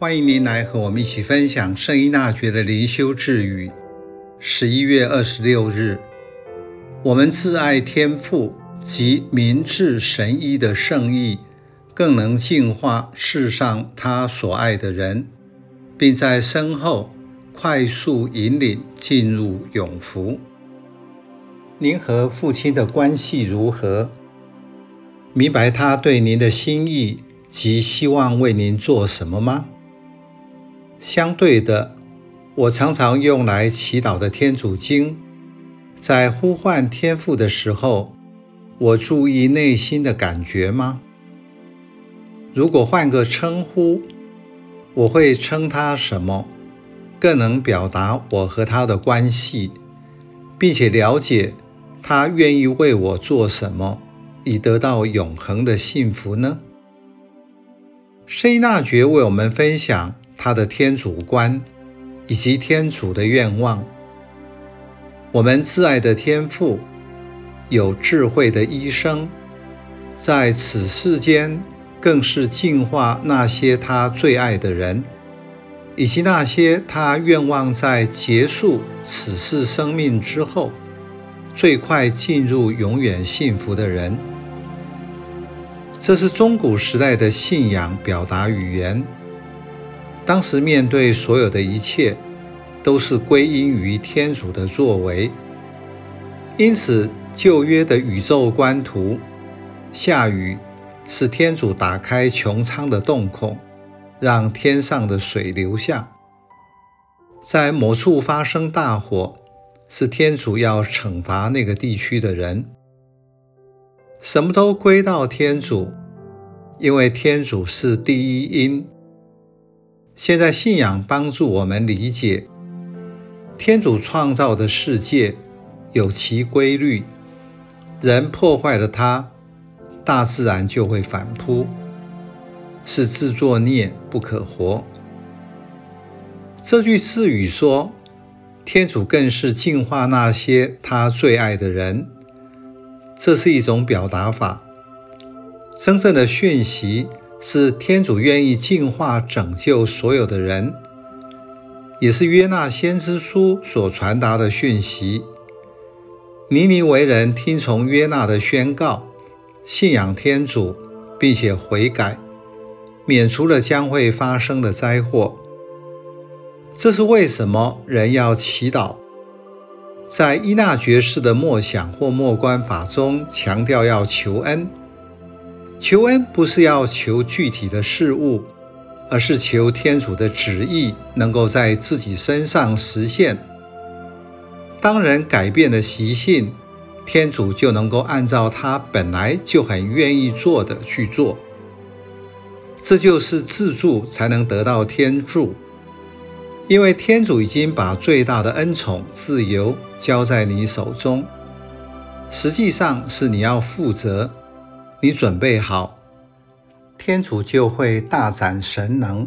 欢迎您来和我们一起分享圣依纳爵的灵修智语。十一月二十六日，我们自爱天父及明智神医的圣意，更能净化世上他所爱的人，并在身后快速引领进入永福。您和父亲的关系如何？明白他对您的心意及希望为您做什么吗？相对的，我常常用来祈祷的天主经，在呼唤天父的时候，我注意内心的感觉吗？如果换个称呼，我会称他什么，更能表达我和他的关系，并且了解他愿意为我做什么，以得到永恒的幸福呢？圣依纳爵为我们分享。他的天主观以及天主的愿望，我们挚爱的天父，有智慧的医生，在此世间更是净化那些他最爱的人，以及那些他愿望在结束此世生命之后，最快进入永远幸福的人。这是中古时代的信仰表达语言。当时面对所有的一切，都是归因于天主的作为。因此，旧约的宇宙观图，下雨是天主打开穹苍的洞孔，让天上的水流下；在某处发生大火，是天主要惩罚那个地区的人。什么都归到天主，因为天主是第一因。现在信仰帮助我们理解，天主创造的世界有其规律，人破坏了它，大自然就会反扑，是自作孽不可活。这句智语说，天主更是净化那些他最爱的人，这是一种表达法，真正的讯息。是天主愿意净化、拯救所有的人，也是约纳先知书所传达的讯息。尼尼为人听从约纳的宣告，信仰天主，并且悔改，免除了将会发生的灾祸。这是为什么人要祈祷？在伊纳爵士的默想或默观法中，强调要求恩。求恩不是要求具体的事物，而是求天主的旨意能够在自己身上实现。当人改变了习性，天主就能够按照他本来就很愿意做的去做。这就是自助才能得到天助，因为天主已经把最大的恩宠自由交在你手中，实际上是你要负责。你准备好，天主就会大展神能，